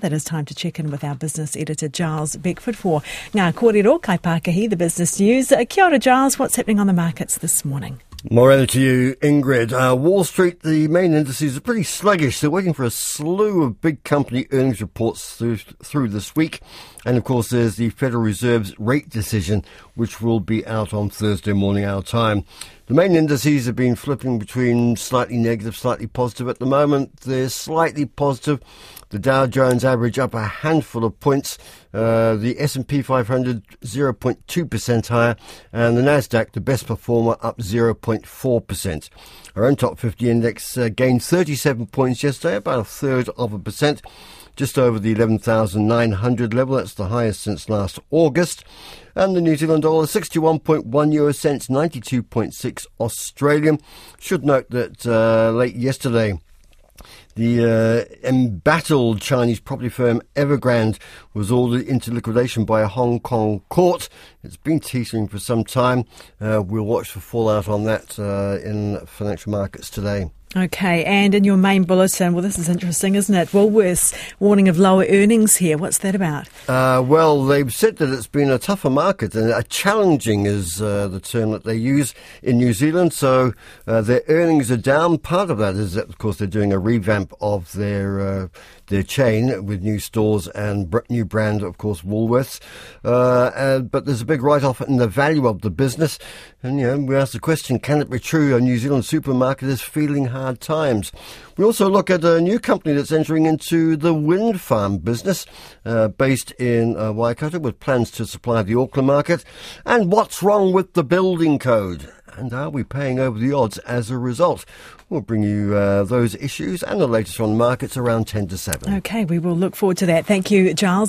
That is time to check in with our business editor, Giles Beckford, for Ngā Kōrero, Kai Pākehī, the business news. Uh, kia ora, Giles. What's happening on the markets this morning? Morena to you, Ingrid. Uh, Wall Street, the main indices are pretty sluggish. They're waiting for a slew of big company earnings reports through, through this week. And of course, there's the Federal Reserve's rate decision, which will be out on Thursday morning our time. The main indices have been flipping between slightly negative, slightly positive at the moment. They're slightly positive. The Dow Jones average up a handful of points. Uh, the S&P 500 0.2% higher, and the Nasdaq, the best performer, up 0.4%. Our own top 50 index uh, gained 37 points yesterday, about a third of a percent just over the 11,900 level. That's the highest since last August. And the New Zealand dollar, 61.1 euro cents, 92.6 Australian. Should note that uh, late yesterday, the uh, embattled Chinese property firm Evergrande was ordered into liquidation by a Hong Kong court. It's been teetering for some time. Uh, we'll watch for fallout on that uh, in financial markets today. Okay, and in your main bulletin, well, this is interesting, isn't it? Woolworths warning of lower earnings here. What's that about? Uh, well, they've said that it's been a tougher market, and a challenging is uh, the term that they use in New Zealand. So uh, their earnings are down. Part of that is that, of course, they're doing a revamp of their uh, their chain with new stores and new brand, of course, Woolworths. Uh, but there's a big write-off in the value of the business, and you know, we ask the question: Can it be true a New Zealand supermarket is feeling hard times. We also look at a new company that's entering into the wind farm business, uh, based in uh, Waikato, with plans to supply the Auckland market. And what's wrong with the building code? And are we paying over the odds as a result? We'll bring you uh, those issues and the latest on markets around 10 to 7. Okay, we will look forward to that. Thank you, Giles.